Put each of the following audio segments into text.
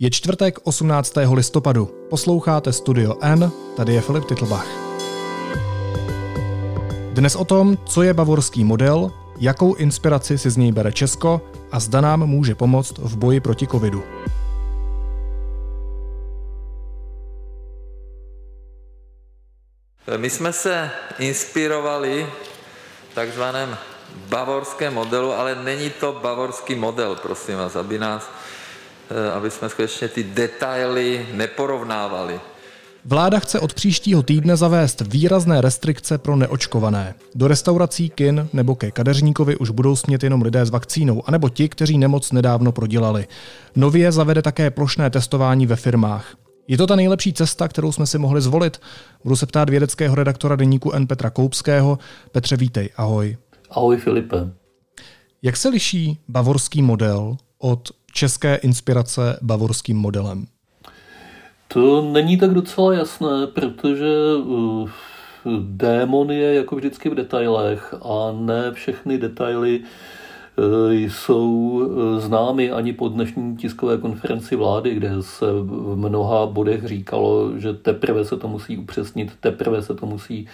Je čtvrtek 18. listopadu. Posloucháte Studio N, tady je Filip Titlbach. Dnes o tom, co je bavorský model, jakou inspiraci si z něj bere Česko a zda nám může pomoct v boji proti covidu. My jsme se inspirovali takzvaném bavorském modelu, ale není to bavorský model, prosím vás, aby nás aby jsme skutečně ty detaily neporovnávali. Vláda chce od příštího týdne zavést výrazné restrikce pro neočkované. Do restaurací, kin nebo ke kadeřníkovi už budou smět jenom lidé s vakcínou, anebo ti, kteří nemoc nedávno prodělali. Nově zavede také plošné testování ve firmách. Je to ta nejlepší cesta, kterou jsme si mohli zvolit? Budu se ptát vědeckého redaktora deníku N. Petra Koupského. Petře, vítej, ahoj. Ahoj Filipe. Jak se liší bavorský model od české inspirace bavorským modelem? To není tak docela jasné, protože uh, démon je jako vždycky v detailech a ne všechny detaily uh, jsou uh, známy ani po dnešní tiskové konferenci vlády, kde se v mnoha bodech říkalo, že teprve se to musí upřesnit, teprve se to musí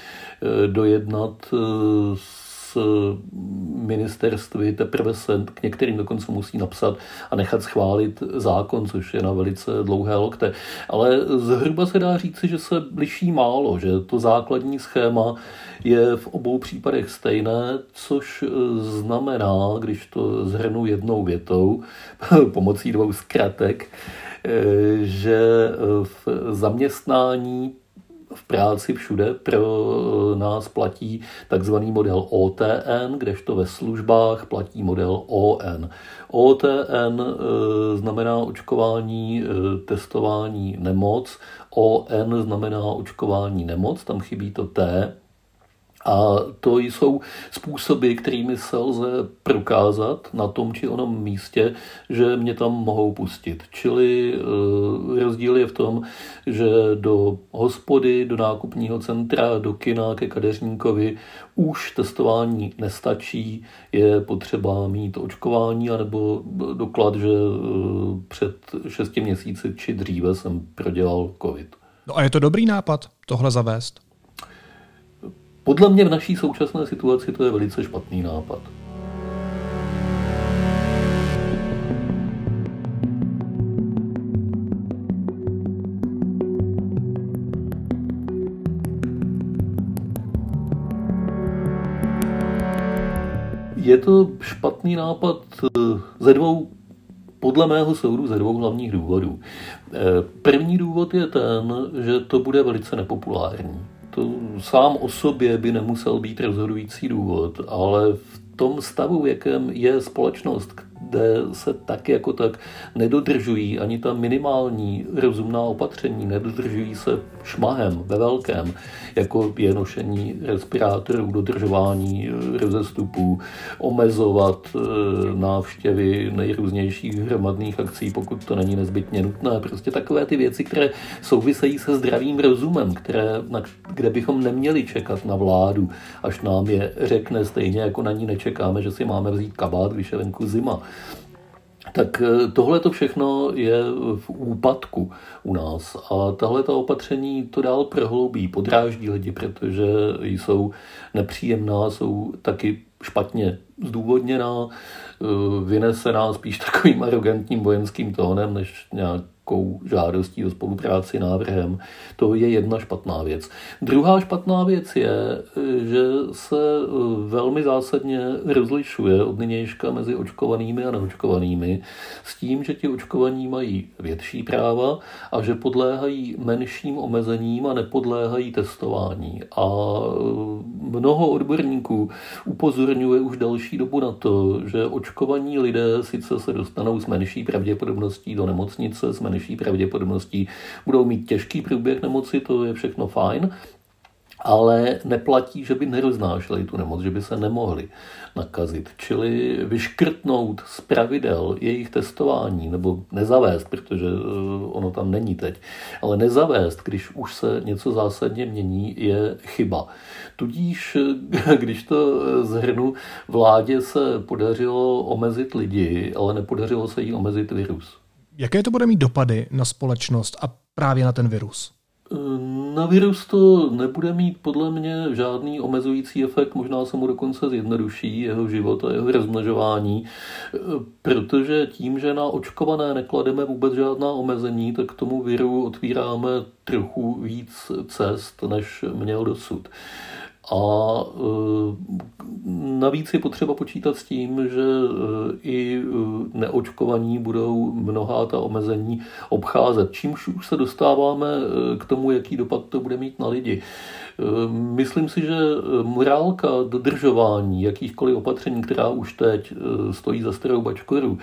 dojednat s ministerství teprve se k některým dokonce musí napsat a nechat schválit zákon, což je na velice dlouhé lokte. Ale zhruba se dá říci, že se liší málo, že to základní schéma je v obou případech stejné, což znamená, když to zhrnu jednou větou, pomocí dvou zkratek, že v zaměstnání v práci všude pro nás platí takzvaný model OTN, kdežto ve službách platí model ON. OTN eh, znamená očkování, eh, testování, nemoc. ON znamená očkování, nemoc, tam chybí to T. A to jsou způsoby, kterými se lze prokázat na tom či onom místě, že mě tam mohou pustit. Čili e, rozdíl je v tom, že do hospody, do nákupního centra, do kina, ke kadeřníkovi už testování nestačí, je potřeba mít očkování anebo doklad, že e, před šesti měsíci či dříve jsem prodělal covid. No a je to dobrý nápad tohle zavést? Podle mě v naší současné situaci to je velice špatný nápad. Je to špatný nápad eh, ze dvou podle mého soudu ze dvou hlavních důvodů. Eh, první důvod je ten, že to bude velice nepopulární to sám o sobě by nemusel být rozhodující důvod, ale v tom stavu, v jakém je společnost, kde se tak jako tak nedodržují ani ta minimální rozumná opatření, nedodržují se šmahem ve velkém, jako je nošení respirátorů, dodržování eh, rozestupů, omezovat eh, návštěvy nejrůznějších hromadných akcí, pokud to není nezbytně nutné. Prostě takové ty věci, které souvisejí se zdravým rozumem, které, na, kde bychom neměli čekat na vládu, až nám je řekne stejně, jako na ní nečekáme, že si máme vzít kabát, když je venku zima. Tak eh, tohle to všechno je v úpadku u nás a tahle ta opatření to dál prohloubí, podráždí lidi, protože jsou nepříjemná, jsou taky špatně zdůvodněná, eh, vynesená spíš takovým arrogantním vojenským tónem, než nějak nějakou žádostí o spolupráci, návrhem. To je jedna špatná věc. Druhá špatná věc je, že se eh, velmi zásadně rozlišuje od nynějška mezi očkovanými a neočkovanými s tím, že ti očkovaní mají větší práva a že podléhají menším omezením a nepodléhají testování. A eh, mnoho odborníků upozorňuje už další dobu na to, že očkovaní lidé sice se dostanou s menší pravděpodobností do nemocnice, s menší pravděpodobností budou mít těžký průběh nemoci, to je všechno fajn, ale neplatí, že by neroznášeli tu nemoc, že by se nemohli nakazit. Čili vyškrtnout z pravidel jejich testování, nebo nezavést, protože eh, ono tam není teď, ale nezavést, když už se něco zásadně mění, je chyba. Tudíž, když to eh, zhrnu, vládě se podařilo omezit lidi, ale nepodařilo se jí omezit virus. Jaké to bude mít dopady na společnost a právě na ten virus? Na virus to nebude mít podle mě žádný omezující efekt, možná se mu dokonce zjednoduší jeho život a jeho rozmnožování, protože tím, že na očkované neklademe vůbec žádná omezení, tak tomu viru otvíráme trochu víc cest, než měl dosud. A e, navíc je potřeba počítat s tím, že e, i e, neočkovaní budou mnohá ta omezení obcházet, čímž už se dostáváme k tomu, jaký dopad to bude mít na lidi. Myslím si, že morálka dodržování jakýchkoliv opatření, která už teď stojí za starou bačkoru,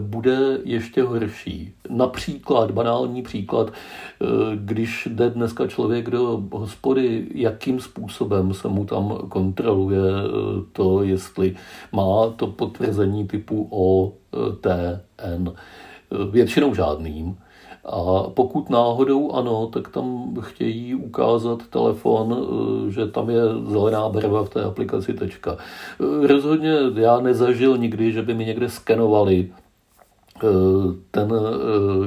bude ještě horší. Například, banální příklad, když jde dneska člověk do hospody, jakým způsobem se mu tam kontroluje to, jestli má to potvrzení typu OTN. Většinou žádným. A pokud náhodou ano, tak tam chtějí ukázat telefon, eh, že tam je zelená barva v té aplikaci tečka. Eh, rozhodně já nezažil nikdy, že by mi někde skenovali eh, ten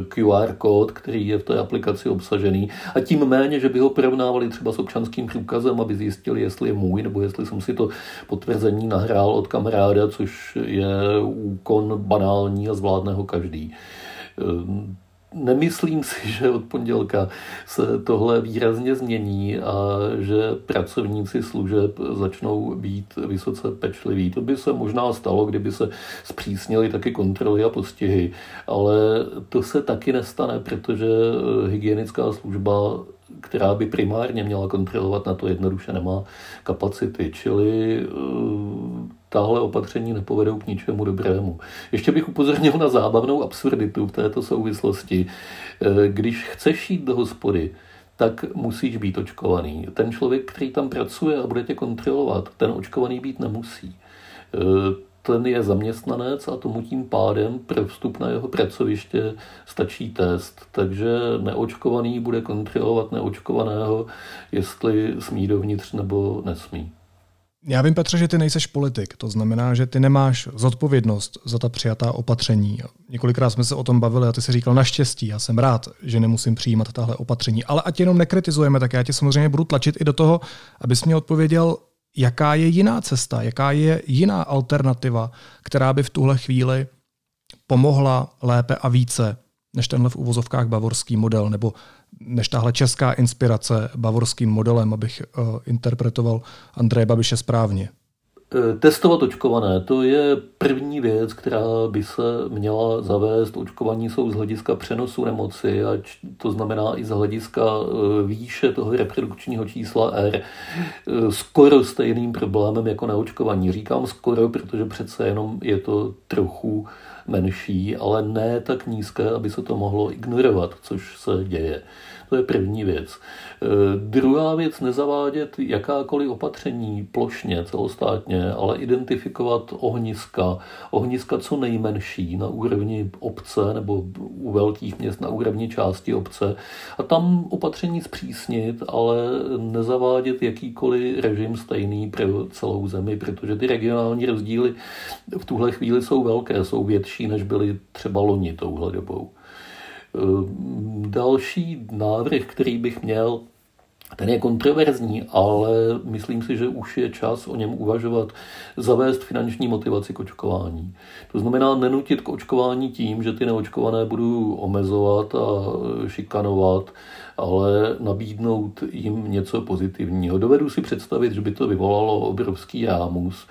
QR kód, který je v té aplikaci obsažený a tím méně, že by ho porovnávali třeba s občanským průkazem, aby zjistili, jestli je můj, nebo jestli jsem si to potvrzení nahrál od kamaráda, což je úkon banální a zvládne ho každý Nemyslím si, že od pondělka se tohle výrazně změní a že pracovníci služeb začnou být vysoce pečliví. To by se možná stalo, kdyby se zpřísnily taky kontroly a postihy, ale to se taky nestane, protože hygienická služba která by primárně měla kontrolovat, na to jednoduše nemá kapacity. Čili tahle opatření nepovedou k ničemu dobrému. Ještě bych upozornil na zábavnou absurditu v této souvislosti. Eh, když chceš jít do hospody, tak musíš být očkovaný. Ten člověk, který tam pracuje a bude tě kontrolovat, ten očkovaný být nemusí. Eh, ten je zaměstnanec a tomu tím pádem pro vstup na jeho pracoviště stačí test. Takže neočkovaný bude kontrolovat neočkovaného, jestli smí dovnitř nebo nesmí. Já vím, Petře, že ty nejseš politik, to znamená, že ty nemáš zodpovědnost za ta přijatá opatření. Několikrát jsme se o tom bavili a ty si říkal naštěstí, já jsem rád, že nemusím přijímat tahle opatření. Ale ať jenom nekritizujeme, tak já tě samozřejmě budu tlačit i do toho, abys mi odpověděl, jaká je jiná cesta, jaká je jiná alternativa, která by v tuhle chvíli pomohla lépe a více než tenhle v uvozovkách bavorský model, nebo než tahle česká inspirace bavorským modelem, abych uh, interpretoval Andreje Babiše správně? Eh, testovat očkované, to je první věc, která by se měla zavést. Očkovaní jsou z hlediska přenosu nemoci, a to znamená i z hlediska eh, výše toho reprodukčního čísla R, skoro stejným problémem jako neočkovaní. Říkám skoro, protože přece jenom je to trochu menší, ale ne tak nízké, aby se to mohlo ignorovat, což se děje. To je první věc. E, druhá věc, nezavádět jakákoliv opatření plošně, celostátně, ale identifikovat ohniska, ohniska co nejmenší na úrovni obce nebo u velkých měst na úrovni části obce a tam opatření zpřísnit, ale nezavádět jakýkoliv režim stejný pro celou zemi, protože ty regionální rozdíly v tuhle chvíli jsou velké, jsou větší, než byly třeba loni touhle dobou. Ehm, další návrh, který bych měl, ten je kontroverzní, ale myslím si, že už je čas o něm uvažovat, zavést finanční motivaci k očkování. To znamená nenutit k očkování tím, že ty neočkované budu omezovat a šikanovat, ale nabídnout jim něco pozitivního. Dovedu si představit, že by to vyvolalo obrovský rámus,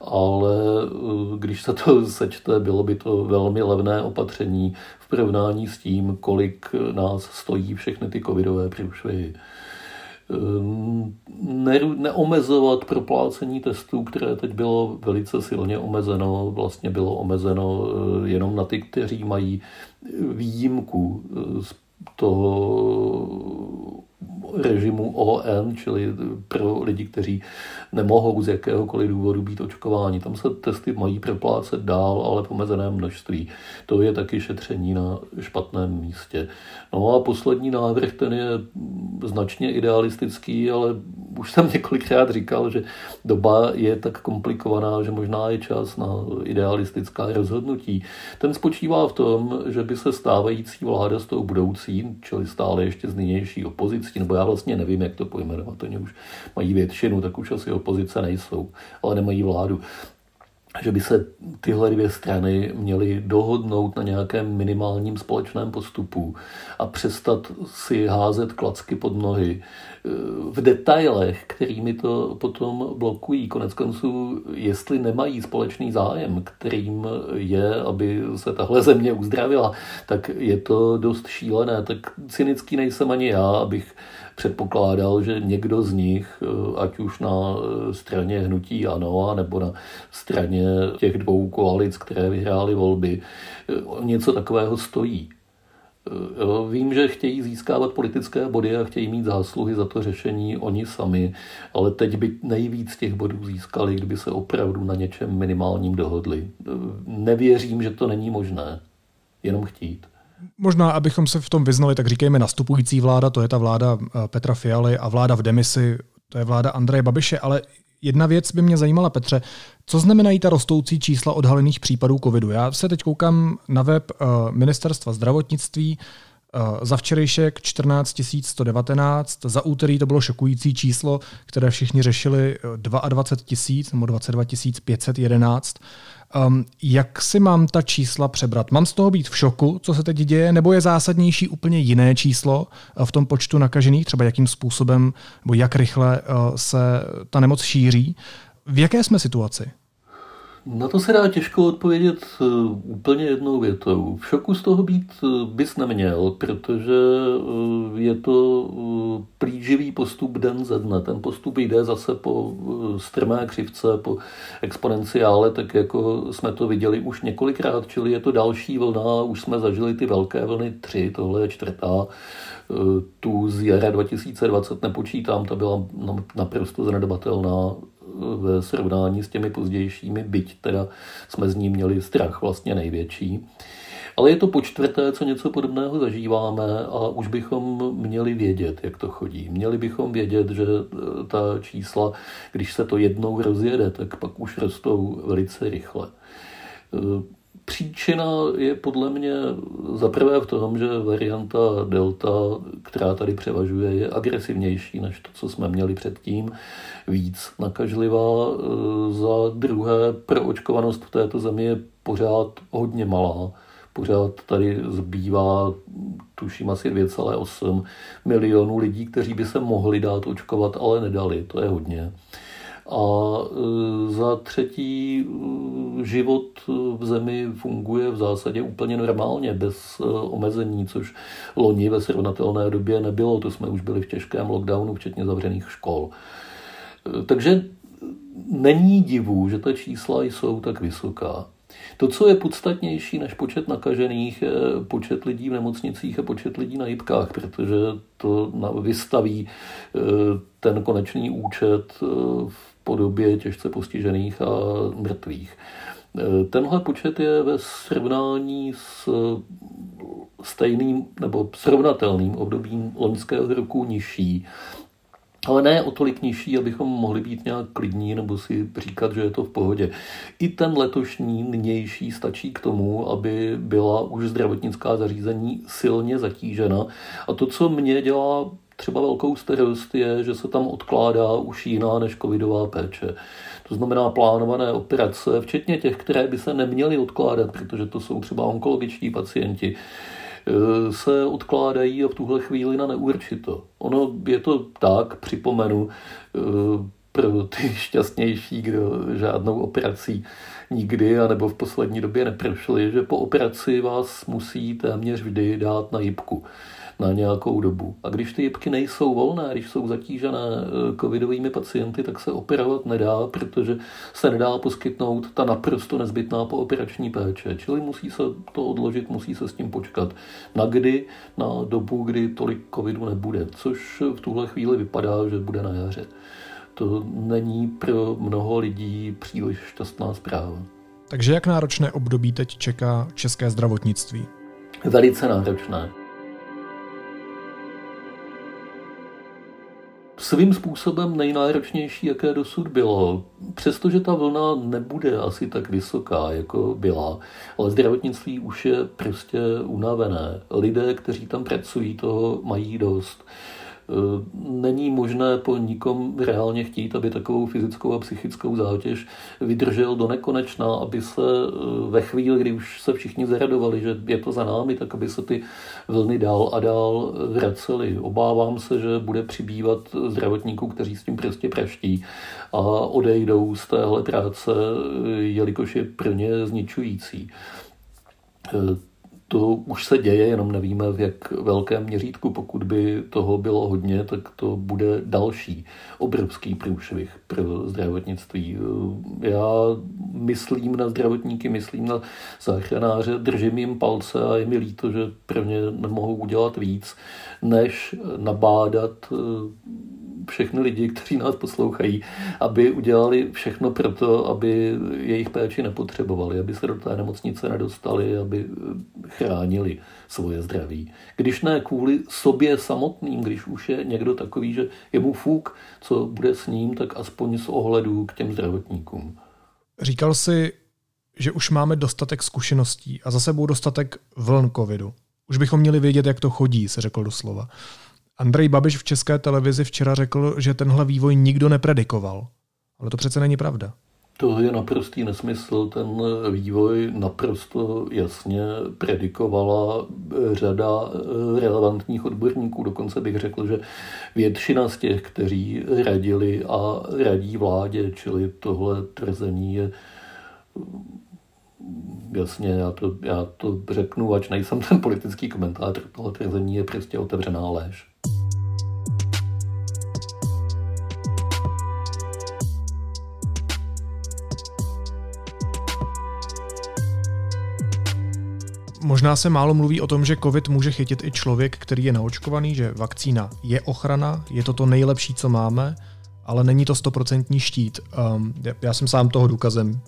ale eh, když se to sečte, bylo by to velmi levné opatření v porovnání s tím, kolik nás stojí všechny ty covidové průšvihy. Ehm, ne, neomezovat proplácení testů, které teď bylo velice silně omezeno, vlastně bylo omezeno eh, jenom na ty, kteří mají výjimku z toho režimu ON, čili pro lidi, kteří nemohou z jakéhokoliv důvodu být očkováni. Tam se testy mají proplácet dál, ale v množství. To je taky šetření na špatném místě. No a poslední návrh, ten je značně idealistický, ale už jsem několikrát říkal, že doba je tak komplikovaná, že možná je čas na idealistická rozhodnutí. Ten spočívá v tom, že by se stávající vláda s tou budoucí, čili stále ještě z nynější opozicí, nebo já vlastně nevím, jak to pojmenovat, oni už mají většinu, tak už asi opozice nejsou, ale nemají vládu že by se tyhle dvě strany měly dohodnout na nějakém minimálním společném postupu a přestat si házet klacky pod nohy v detailech, kterými to potom blokují. Konec konců, jestli nemají společný zájem, kterým je, aby se tahle země uzdravila, tak je to dost šílené. Tak cynický nejsem ani já, abych předpokládal, že někdo z nich, ať už na straně hnutí ANO, nebo na straně těch dvou koalic, které vyhrály volby, něco takového stojí. Vím, že chtějí získávat politické body a chtějí mít zásluhy za to řešení oni sami, ale teď by nejvíc těch bodů získali, kdyby se opravdu na něčem minimálním dohodli. Nevěřím, že to není možné. Jenom chtít. Možná, abychom se v tom vyznali, tak říkejme nastupující vláda, to je ta vláda eh, Petra Fialy a vláda v demisi, to je vláda Andreje Babiše, ale Jedna věc by mě zajímala, Petře, co znamenají ta rostoucí čísla odhalených případů covidu? Já se teď koukám na web uh, Ministerstva zdravotnictví, uh, za včerejšek 14 119, za úterý to bylo šokující číslo, které všichni řešili 22 tisíc nebo 22 511. Um, jak si mám ta čísla přebrat? Mám z toho být v šoku, co se teď děje, nebo je zásadnější úplně jiné číslo uh, v tom počtu nakažených, třeba jakým způsobem nebo jak rychle uh, se ta nemoc šíří? V jaké jsme situaci? Na to se dá těžko odpovědět eh, úplně jednou větou. V šoku z toho být eh, bys neměl, protože eh, je to plíživý postup den ze dne. Ten postup jde zase po strmé křivce, po exponenciále, tak jako jsme to viděli už několikrát, čili je to další vlna, už jsme zažili ty velké vlny tři, tohle je čtvrtá. Tu z jara 2020 nepočítám, ta byla naprosto zanedbatelná ve srovnání s těmi pozdějšími, byť teda jsme z ní měli strach vlastně největší. Ale je to po čtvrté, co něco podobného zažíváme a už bychom měli vědět, jak to chodí. Měli bychom vědět, že e, ta čísla, když se to jednou rozjede, tak pak už rostou velice rychle. E, Příčina je podle mě zaprvé v tom, že varianta Delta, která tady převažuje, je agresivnější než to, co jsme měli předtím, víc nakažlivá. Za druhé, proočkovanost v této zemi je pořád hodně malá. Pořád tady zbývá, tuším, asi 2,8 milionů lidí, kteří by se mohli dát očkovat, ale nedali. To je hodně. A e, za třetí, e, život v zemi funguje v zásadě úplně normálně, bez e, omezení, což loni ve srovnatelné době nebylo. To jsme už byli v těžkém lockdownu, včetně zavřených škol. Takže není divu, že ta čísla jsou tak vysoká. To, co je podstatnější než počet nakažených, je počet lidí v nemocnicích a počet lidí na jibkách, protože to vystaví ten konečný účet v podobě těžce postižených a mrtvých. E, tenhle počet je ve srovnání s stejným nebo srovnatelným obdobím loňského roku nižší, ale ne o tolik nižší, abychom mohli být nějak klidní nebo si říkat, že je to v pohodě. I ten letošní nynější stačí k tomu, aby byla už zdravotnická zařízení silně zatížena. A to, co mě dělá třeba velkou starost je, že se tam odkládá už jiná než covidová péče. To znamená plánované operace, včetně těch, které by se neměly odkládat, protože to jsou třeba onkologičtí pacienti, se odkládají a v tuhle chvíli na neurčito. Ono je to tak, připomenu, e, pro ty šťastnější, kdo žádnou operací nikdy anebo v poslední době neprošli, že po operaci vás musí téměř vždy dát na jibku na nějakou dobu. A když ty jibky nejsou volné, když jsou zatížené eh, covidovými pacienty, tak se operovat nedá, protože se nedá poskytnout ta naprosto nezbytná pooperační péče. Čili musí se to odložit, musí se s tím počkat. Na kdy? Na dobu, kdy tolik covidu nebude, což v tuhle chvíli vypadá, že bude na jaře. To není pro mnoho lidí příliš šťastná zpráva. Takže jak náročné období teď čeká české zdravotnictví? Velice náročné. Svým způsobem nejnáročnější, jaké dosud bylo. Přestože ta vlna nebude asi tak vysoká, jako byla, ale zdravotnictví už je prostě unavené. Lidé, kteří tam pracují, toho mají dost. Eh, není možné po nikom reálně chtít, aby takovou fyzickou a psychickou zátěž vydržel do nekonečna, aby se eh, ve chvíli, kdy už se všichni zaradovali, že je to za námi, tak aby se ty vlny dál a dál vracely. Obávám se, že bude přibývat zdravotníků, kteří s tím prostě praští a odejdou z téhle práce, jelikož je pro ně zničující. To už se děje, jenom nevíme v jak velkém měřítku. Pokud by toho bylo hodně, tak to bude další obrovský průšvih pro zdravotnictví. Já myslím na zdravotníky, myslím na záchranáře, držím jim palce a je mi líto, že pro ně nemohou udělat víc, než nabádat všechny lidi, kteří nás poslouchají, aby udělali všechno pro to, aby jejich péči nepotřebovali, aby se do té nemocnice nedostali, aby chránili svoje zdraví. Když ne kvůli sobě samotným, když už je někdo takový, že je mu fuk, co bude s ním, tak aspoň z ohledu k těm zdravotníkům. Říkal si, že už máme dostatek zkušeností a za sebou dostatek vln covidu. Už bychom měli vědět, jak to chodí, se řekl doslova. Andrej Babiš v české televizi včera řekl, že tenhle vývoj nikdo nepredikoval. Ale to přece není pravda. To je naprostý nesmysl. Ten vývoj naprosto jasně predikovala řada relevantních odborníků. Dokonce bych řekl, že většina z těch, kteří radili a radí vládě, čili tohle tvrzení je jasně, já to, já to řeknu, ač nejsem ten politický komentátor, tohle tvrzení je prostě otevřená léž. Možná se málo mluví o tom, že COVID může chytit i člověk, který je naočkovaný, že vakcína je ochrana, je to to nejlepší, co máme, ale není to stoprocentní štít. Um, já jsem sám toho důkazem. Uh,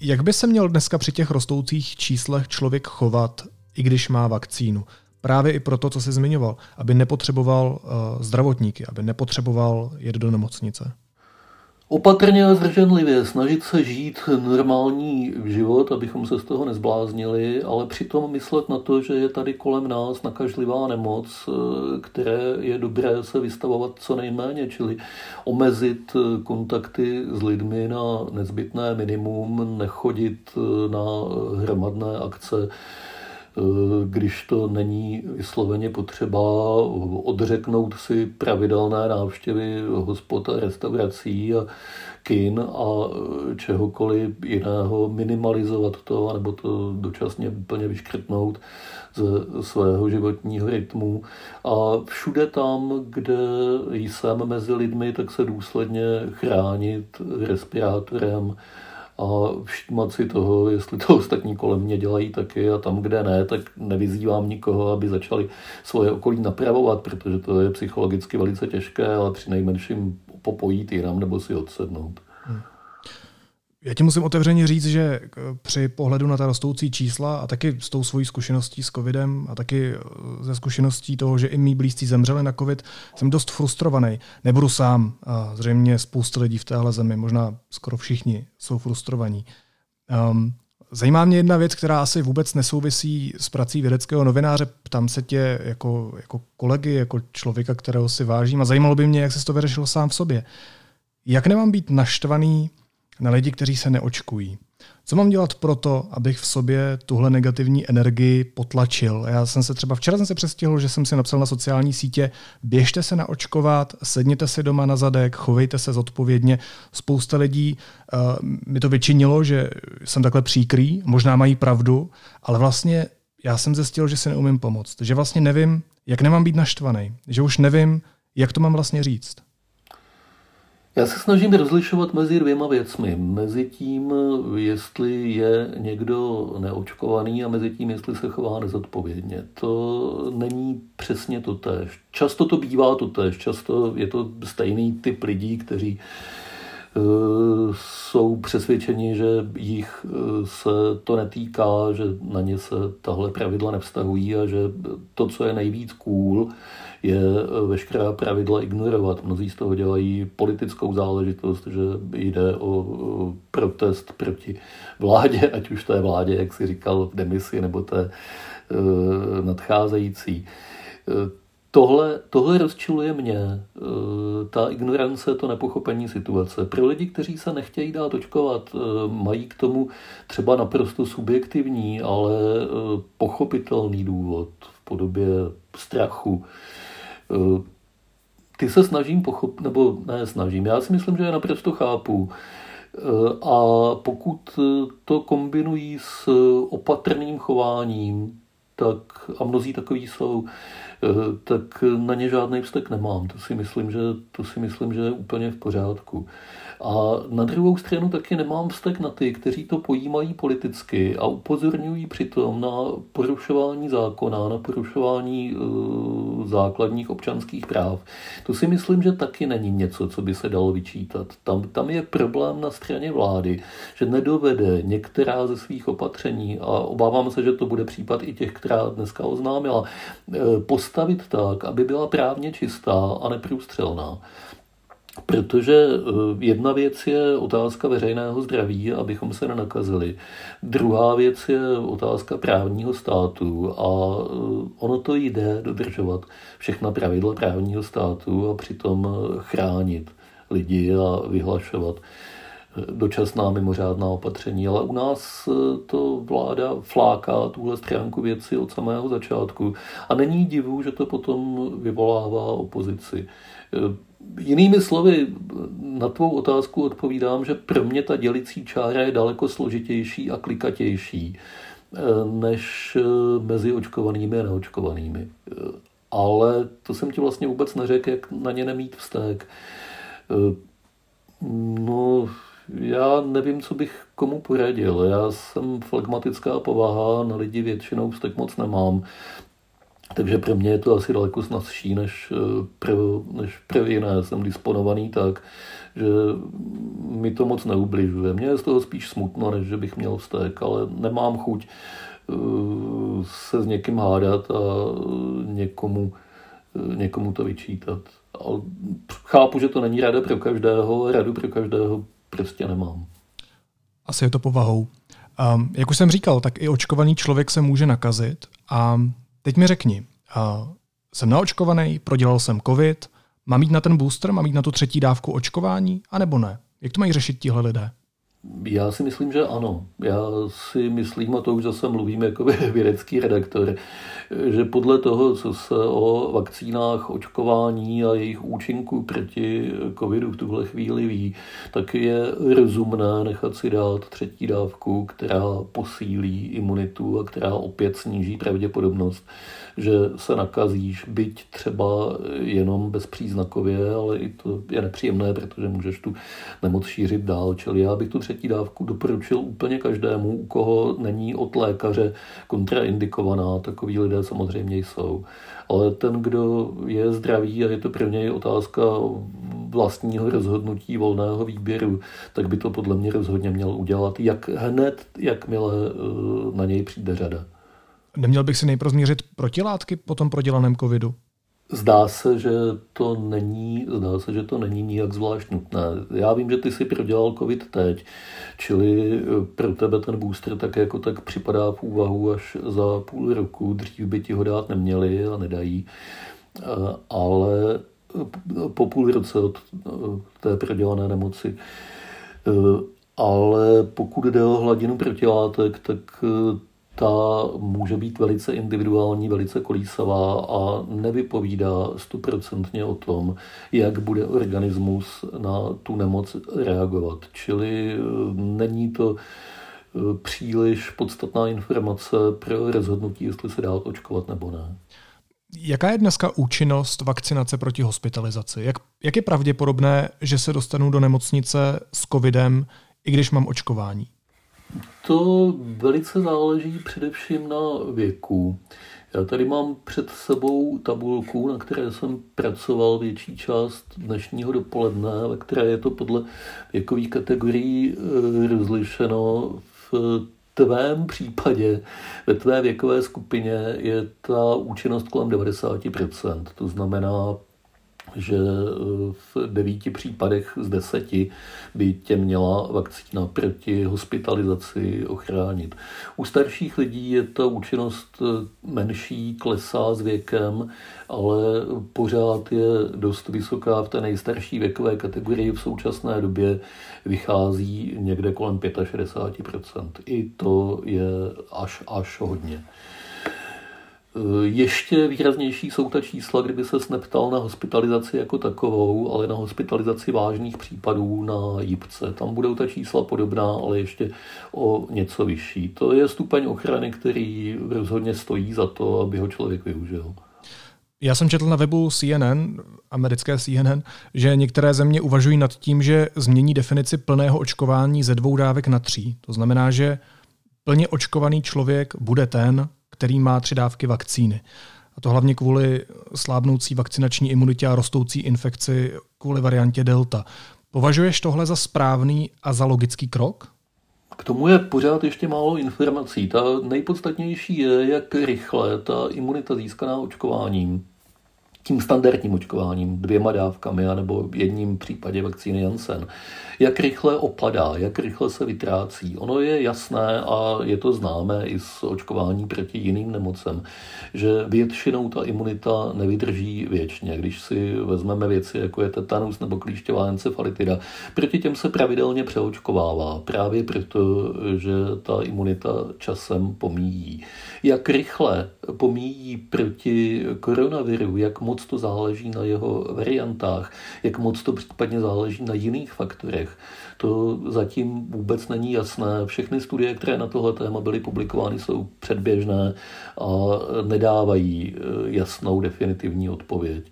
jak by se měl dneska při těch rostoucích číslech člověk chovat, i když má vakcínu? Právě i proto, co jsi zmiňoval, aby nepotřeboval uh, zdravotníky, aby nepotřeboval jet do nemocnice. Opatrně a zdrženlivě snažit se žít normální život, abychom se z toho nezbláznili, ale přitom myslet na to, že je tady kolem nás nakažlivá nemoc, eh, které je dobré se vystavovat co nejméně, čili omezit eh, kontakty s lidmi na nezbytné minimum, nechodit eh, na hromadné akce, když to není vysloveně potřeba odřeknout si pravidelné návštěvy hospod a restaurací a kin a eh, čehokoliv jiného, minimalizovat to, nebo to dočasně úplně vyškrtnout ze svého životního rytmu. A všude tam, kde jsem mezi lidmi, tak se důsledně chránit respirátorem, a všímat si toho, jestli to ostatní kolem mě dělají taky a tam, kde ne, tak nevyzývám nikoho, aby začali svoje okolí napravovat, protože to je psychologicky velice těžké, ale při nejmenším popojít jinam nebo si odsednout. Já ti musím otevřeně říct, že při pohledu na ta rostoucí čísla a taky s tou svojí zkušeností s covidem a taky e, ze zkušeností toho, že i mý blízcí zemřeli na covid, jsem dost frustrovaný. Nebudu sám. A zřejmě spousta lidí v téhle zemi, možná skoro všichni, jsou frustrovaní. Um, Zajímá mě jedna věc, která asi vůbec nesouvisí s prací vědeckého novináře. Ptám se tě jako, jako kolegy, jako člověka, kterého si vážím a zajímalo by mě, jak jsi to vyřešil sám v sobě. Jak nemám být naštvaný na lidi, kteří se neočkují. Co mám dělat pro to, abych v sobě tuhle negativní energii potlačil? Já jsem se třeba včera jsem se přestihl, že jsem si napsal na sociální sítě, běžte se naočkovat, sedněte si doma na zadek, chovejte se zodpovědně. Spousta lidí uh, mi to vyčinilo, že jsem takhle příkrý, možná mají pravdu, ale vlastně já jsem zjistil, že si neumím pomoct. Že vlastně nevím, jak nemám být naštvaný. Že už nevím, jak to mám vlastně říct. Já se snažím rozlišovat mezi dvěma věcmi. Mezi tím, jestli je někdo neočkovaný a mezi tím, jestli se chová nezodpovědně. To není přesně to tež. Často to bývá to tež. Často je to stejný typ lidí, kteří jsou přesvědčeni, že jich se to netýká, že na ně se tahle pravidla nevztahují a že to, co je nejvíc cool, je veškerá pravidla ignorovat. Mnozí z toho dělají politickou záležitost, že jde o protest proti vládě, ať už té vládě, jak si říkal, v demisi, nebo té nadcházející. Tohle, tohle rozčiluje mě, eh, ta ignorance, to nepochopení situace. Pro lidi, kteří se nechtějí dát očkovat, eh, mají k tomu třeba naprosto subjektivní, ale eh, pochopitelný důvod v podobě strachu. Ty se snažím pochopit, nebo ne snažím, já si myslím, že je naprosto chápu. A pokud to kombinují s opatrným chováním, tak, a mnozí takový jsou, tak na ně žádný vztek nemám. To si myslím, že, to si myslím, že je úplně v pořádku. A na druhou stranu taky nemám vztek na ty, kteří to pojímají politicky a upozorňují přitom na porušování zákona, na porušování uh, základních občanských práv. To si myslím, že taky není něco, co by se dalo vyčítat. Tam, tam je problém na straně vlády, že nedovede některá ze svých opatření, a obávám se, že to bude případ i těch, která dneska oznámila, eh, postavit tak, aby byla právně čistá a neprůstřelná. Protože eh, jedna věc je otázka veřejného zdraví, abychom se nenakazili. Druhá věc je otázka právního státu a eh, ono to jde dodržovat všechna pravidla právního státu a přitom eh, chránit lidi a vyhlašovat dočasná mimořádná opatření, ale u nás to vláda fláká tuhle stránku věci od samého začátku a není divu, že to potom vyvolává opozici. Jinými slovy, na tvou otázku odpovídám, že pro mě ta dělicí čára je daleko složitější a klikatější eh, než eh, mezi očkovanými a neočkovanými. Eh, ale to jsem ti vlastně vůbec neřekl, jak na ně nemít vztek. No, já nevím, co bych komu poradil. Já jsem flegmatická povaha, na lidi většinou vztek moc nemám. Takže pro mě je to asi daleko snazší než eh, pro, než pro jiné. Jsem disponovaný tak, že mi to moc neubližuje. Mně je z toho spíš smutno, než že bych měl vztek, ale nemám chuť eh, se s někým hádat a někomu, eh, někomu to vyčítat. Ale chápu, že to není rada pro každého, radu pro každého prostě nemám. Asi je to povahou. Um, jak už jsem říkal, tak i očkovaný člověk se může nakazit a Teď mi řekni, uh, jsem naočkovaný, prodělal jsem covid, mám jít na ten booster, mám jít na tu třetí dávku očkování, anebo ne? Jak to mají řešit tihle lidé? Já si myslím, že ano. Já si myslím, a to už zase mluvím jako vědecký redaktor, že podle toho, co se o vakcínách, očkování a jejich účinku proti covidu v tuhle chvíli ví, tak je rozumné nechat si dát třetí dávku, která posílí imunitu a která opět sníží pravděpodobnost, že se nakazíš, byť třeba jenom bezpříznakově, ale i to je nepříjemné, protože můžeš tu nemoc šířit dál. Čili já bych tu dávku doporučil úplně každému, u koho není od lékaře kontraindikovaná. Takový lidé samozřejmě jsou. Ale ten, kdo je zdravý a je to pro něj otázka vlastního rozhodnutí, volného výběru, tak by to podle mě rozhodně měl udělat, jak hned, jakmile eh, na něj přijde řada. Neměl bych si nejprve změřit protilátky po tom prodělaném covidu? Zdá se, že to není, zdá se, že to není nijak zvlášť nutné. Já vím, že ty si prodělal covid teď, čili eh, pro tebe ten booster tak jako tak připadá v úvahu až za půl roku. Dřív by ti ho dát neměli a nedají. Eh, ale po půl roce od eh, té prodělané nemoci. Ale pokud jde o hladinu protilátek, tak ta může být velice individuální, velice kolísavá a nevypovídá stoprocentně o tom, jak bude organismus na tu nemoc reagovat. Čili eh, není to eh, příliš podstatná informace pro rozhodnutí, jestli se dá očkovat nebo ne. Jaká je dneska účinnost vakcinace proti hospitalizaci? Jak, jak je pravděpodobné, že se dostanu do nemocnice s covidem, i když mám očkování? To velice záleží především na věku. Já tady mám před sebou tabulku, na které jsem pracoval větší část dnešního dopoledne, ve které je to podle věkových kategorií eh, rozlišeno. V tvém případě, ve tvé věkové skupině je ta účinnost kolem 90%. To znamená že eh, v devíti případech z deseti by tě měla vakcína proti hospitalizaci ochránit. U starších lidí je ta účinnost eh, menší, klesá s věkem, ale pořád je dost vysoká v té nejstarší věkové kategorii. V současné době vychází někde kolem 65%. I to je až, až hodně. Eh, ještě výraznější jsou ta čísla, kdyby se neptal na hospitalizaci jako takovou, ale na hospitalizaci vážných případů na jípce. Tam budou ta čísla podobná, ale ještě o něco vyšší. To je stupeň ochrany, který rozhodně stojí za to, aby ho člověk využil. Já jsem četl na webu CNN, americké CNN, že některé země uvažují nad tím, že změní definici plného očkování ze dvou dávek na tří. To znamená, že plně očkovaný člověk bude ten, který má tři dávky vakcíny. A to hlavně kvůli slábnoucí vakcinační imunitě a rostoucí infekci kvůli variantě Delta. Považuješ tohle za správný a za logický krok? K tomu je pořád ještě málo informací. Ta nejpodstatnější je, jak rychle ta imunita získaná očkováním tím standardním očkováním, dvěma dávkami, anebo jedním případě vakcíny Janssen, jak rychle opadá, jak rychle se vytrácí. Ono je jasné a je to známé i z očkování proti jiným nemocem, že většinou ta imunita nevydrží věčně. Když si vezmeme věci, jako je tetanus nebo klíšťová encefalitida, proti těm se pravidelně přeočkovává, právě proto, že ta imunita časem pomíjí. Jak rychle pomíjí proti koronaviru, jak moc to záleží na jeho variantách, jak moc to případně záleží na jiných faktorech, to zatím vůbec není jasné. Všechny studie, které na tohle téma byly publikovány, jsou předběžné a nedávají eh, jasnou definitivní odpověď.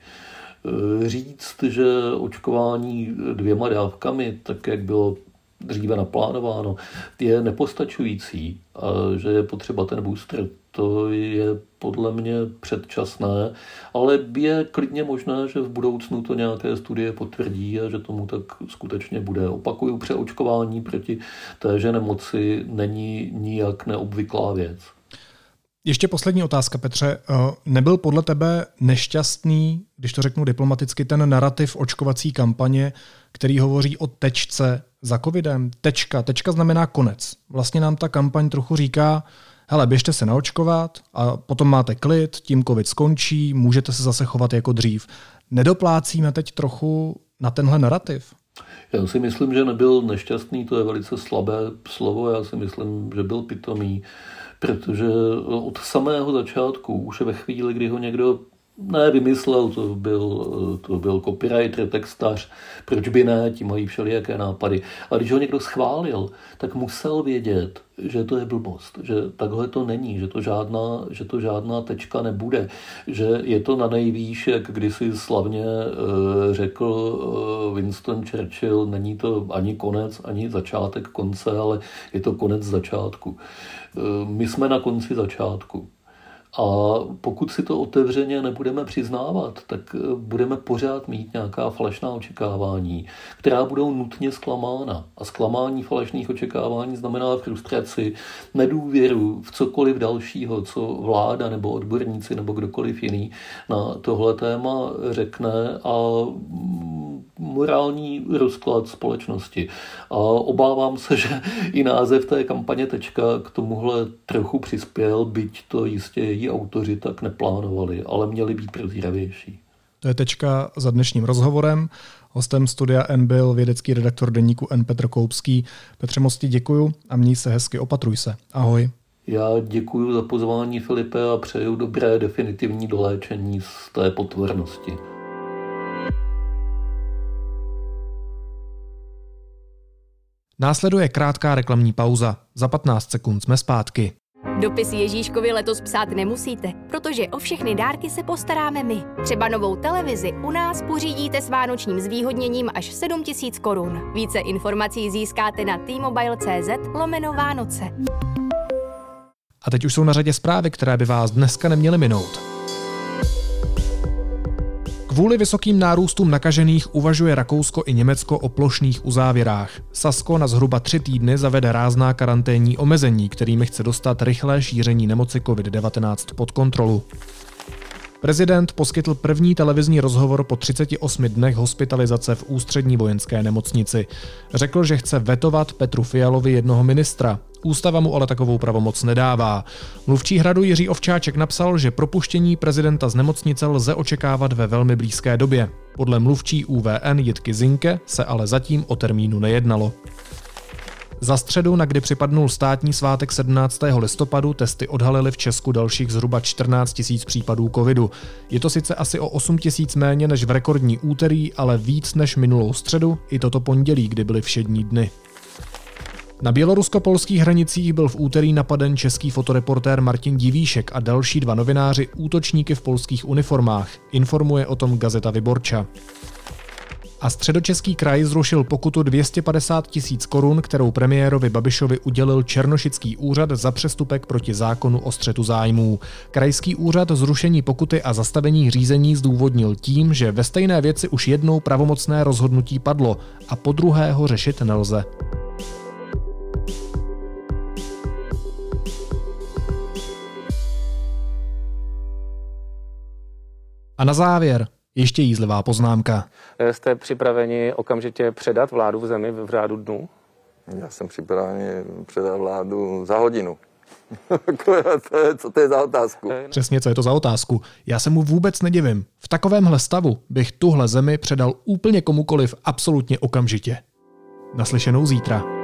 Eh, říct, že očkování dvěma dávkami, tak jak bylo dříve naplánováno, je nepostačující a že je potřeba ten booster, to je podle mě předčasné, ale je klidně možné, že v budoucnu to nějaké studie potvrdí a že tomu tak skutečně bude. Opakuju, přeočkování proti téže nemoci není nijak neobvyklá věc. Ještě poslední otázka, Petře. Eh, nebyl podle tebe nešťastný, když to řeknu diplomaticky, ten narrativ očkovací kampaně, který hovoří o tečce za covidem? Tečka. Tečka znamená konec. Vlastně nám ta kampaň trochu říká, hele, běžte se naočkovat a potom máte klid, tím covid skončí, můžete se zase chovat jako dřív. Nedoplácíme teď trochu na tenhle narrativ? Já si myslím, že nebyl nešťastný, to je velice slabé slovo, já si myslím, že byl pitomý, protože od samého začátku, už ve chvíli, kdy ho někdo ne, vymyslel, to byl, to byl copywriter, textař, proč by ne, ti mají všelijaké nápady. Ale když ho někdo schválil, tak musel vědět, že to je blbost, že takhle to není, že to žádná, že to žádná tečka nebude, že je to na nejvýš, jak kdysi slavně uh, řekl uh, Winston Churchill, není to ani konec, ani začátek konce, ale je to konec začátku. Uh, my jsme na konci začátku. A pokud si to otevřeně nebudeme přiznávat, tak eh, budeme pořád mít nějaká falešná očekávání, která budou nutně zklamána. A zklamání falešných očekávání znamená frustraci, nedůvěru v cokoliv dalšího, co vláda nebo odborníci nebo kdokoliv jiný na tohle téma řekne a morální rozklad společnosti. A obávám se, že i název té kampaně Tečka k tomuhle trochu přispěl, byť to jistě její autoři tak neplánovali, ale měli být prozíravější. To je tečka za dnešním rozhovorem. Hostem studia N byl vědecký redaktor deníku N Petr Koupský. Petře Mosti děkuju a měj se hezky, opatruj se. Ahoj. Já děkuji za pozvání Filipe a přeju dobré definitivní doléčení z té potvornosti. Následuje krátká reklamní pauza. Za 15 sekund jsme zpátky. Dopis Ježíškovi letos psát nemusíte, protože o všechny dárky se postaráme my. Třeba novou televizi u nás pořídíte s vánočním zvýhodněním až 7000 korun. Více informací získáte na t-mobile.cz lomeno Vánoce. A teď už jsou na řadě zprávy, které by vás dneska neměly minout. Kvůli vysokým nárůstům nakažených uvažuje Rakousko i Německo o plošných uzávěrách. Sasko na zhruba tři týdny zavede rázná karanténní omezení, kterými chce dostat rychlé šíření nemoci COVID-19 pod kontrolu. Prezident poskytl první televizní rozhovor po 38 dnech hospitalizace v ústřední vojenské nemocnici. Řekl, že chce vetovat Petru Fialovi jednoho ministra. Ústava mu ale takovou pravomoc nedává. Mluvčí hradu Jiří Ovčáček napsal, že propuštění prezidenta z nemocnice lze očekávat ve velmi blízké době. Podle mluvčí UVN Jitky Zinke se ale zatím o termínu nejednalo. Za středu, na kdy připadnul státní svátek 17. listopadu, testy odhalily v Česku dalších zhruba 14 tisíc případů covidu. Je to sice asi o 8 tisíc méně než v rekordní úterý, ale víc než minulou středu i toto pondělí, kdy byly všední dny. Na bělorusko-polských hranicích byl v úterý napaden český fotoreportér Martin Divíšek a další dva novináři útočníky v polských uniformách, informuje o tom Gazeta Vyborča a středočeský kraj zrušil pokutu 250 tisíc korun, kterou premiérovi Babišovi udělil Černošický úřad za přestupek proti zákonu o střetu zájmů. Krajský úřad zrušení pokuty a zastavení řízení zdůvodnil tím, že ve stejné věci už jednou pravomocné rozhodnutí padlo a po druhé ho řešit nelze. A na závěr ještě jízlivá poznámka. Jste připraveni okamžitě předat vládu v zemi v řádu dnů? Já jsem připravený předat vládu za hodinu. co to je za otázku? Přesně, co je to za otázku. Já se mu vůbec nedivím. V takovémhle stavu bych tuhle zemi předal úplně komukoliv absolutně okamžitě. Naslyšenou zítra.